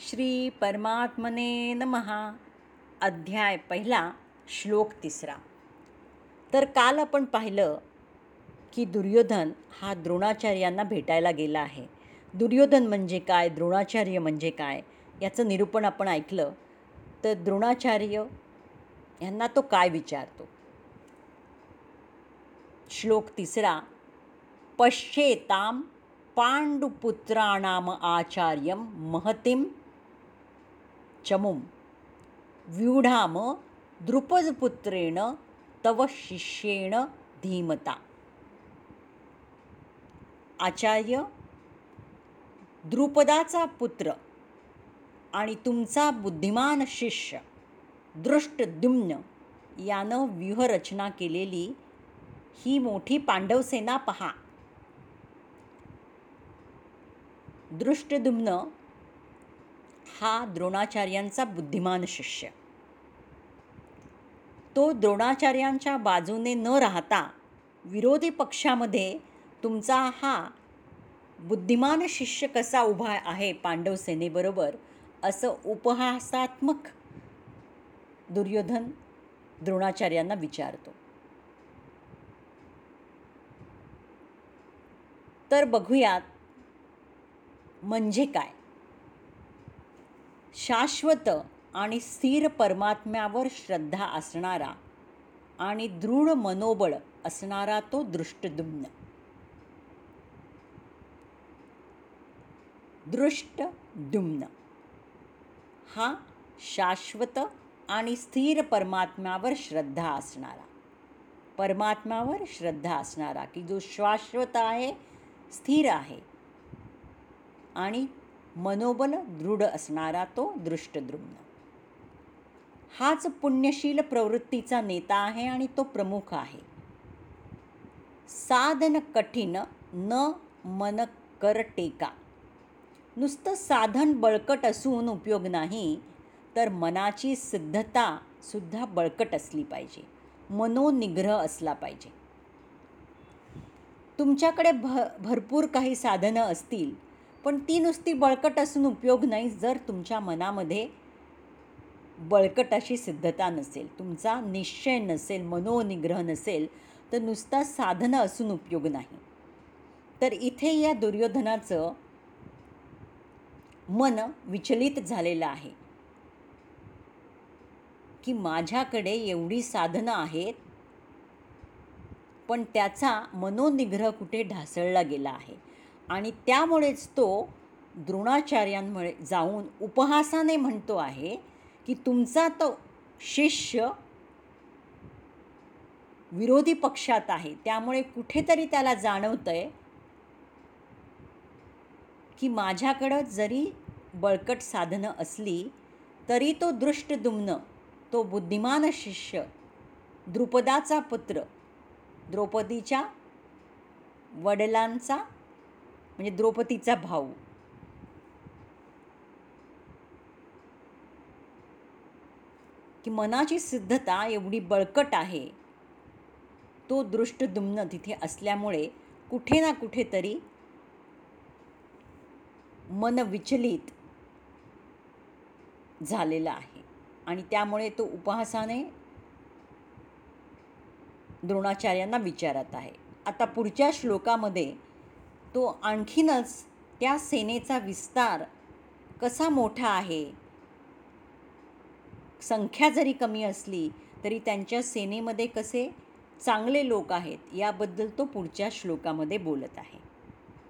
श्री परमात्मने नमहा अध्याय पहिला श्लोक तिसरा. तर काल आपण पाहिलं की दुर्योधन हा द्रोणाचार्यांना भेटायला गेला आहे. दुर्योधन म्हणजे काय? द्रोणाचार्य म्हणजे काय? याचं निरूपण आपण ऐकलं. तर द्रोणाचार्य यांना तो काय विचारतो? श्लोक तिसरा पश्येताम पांडुपुत्राणाम आचार्यं महतीम चमुं व्यूढाम द्रुपदपुत्रेण तव शिष्येण धीमता। आचार्य द्रुपदाचा पुत्र आणि तुमचा बुद्धिमान शिष्य दृष्टद्युम्न यानं व्यूहरचना केलेली ही मोठी पांडवसेना पहा। दृष्टदुम्न हा द्रोणाचार्यांचा बुद्धिमान शिष्य. तो द्रोणाचार्यांच्या बाजूने न राहता विरोधी पक्षामध्ये तुमचा हा बुद्धिमान शिष्य कसा उभा आहे पांडव सेनेबरोबर असं उपहासात्मक दुर्योधन द्रोणाचार्यांना विचारतो. तर बघूयात म्हणजे काय? शाश्वत आणि स्थिर परमात्म्यावर श्रद्धा असणारा आणि दृढ मनोबळ असणारा तो दृष्टदुम्न. दृष्टदुम्न. हा शाश्वत आणि स्थिर परमात्म्यावर श्रद्धा असणारा. परमात्म्यावर श्रद्धा असणारा की जो शाश्वत आहे स्थिर आहे. आणि मनोबल दृढ असणारा तो दृष्टद्रुम्न. हाच पुण्यशील प्रवृत्तीचा नेता आहे आणि तो प्रमुख आहे. साधन कठीण न मन कर टेका. नुसतं साधन बळकट असून उपयोग नाही तर मनाची सिद्धता सुद्धा बळकट असली पाहिजे. मनोनिग्रह असला पाहिजे. तुमच्याकडे भ भरपूर काही साधनं असतील पण ती नुसती बळकट असून उपयोग नाही जर तुमच्या मनामध्ये बळकट अशी सिद्धता नसेल तुमचा निश्चय नसेल मनोनिग्रह नसेल तर नुसता साधनं असून उपयोग नाही. तर इथे या दुर्योधनाचं मन विचलित झालेलं आहे की माझ्याकडे एवढी साधनं आहेत पण त्याचा मनोनिग्रह कुठे ढासळला गेला आहे? आणि त्यामुळेच तो द्रोणाचार्यांमुळे जाऊन उपहासाने म्हणतो आहे की तुमचा तो शिष्य विरोधी पक्षात आहे. त्यामुळे कुठेतरी त्याला जाणवतं आहे की माझ्याकडं जरी बळकट साधनं असली तरी तो दृष्टदुम्न तो बुद्धिमान शिष्य द्रुपदाचा पुत्र द्रौपदीच्या वडिलांचा म्हणजे द्रौपदीचा भाऊ. की मनाची सिद्धता एवढी बळकट आहे तो दृष्टदुम्न तिथे असल्यामुळे कुठे ना कुठेतरी मन विचलित झालेला आहे. आणि त्यामुळे तो उपहासाने द्रोणाचार्यांना विचारत आहे. आता पुढच्या श्लोकामध्ये तो आणखीनच त्या सेनेचा विस्तार कसा मोठा आहे? संख्या जरी कमी असली तरी त्यांच्या सेनेमध्ये कसे चांगले लोक आहेत याबद्दल तो पुढच्या श्लोकामध्ये बोलत आहे.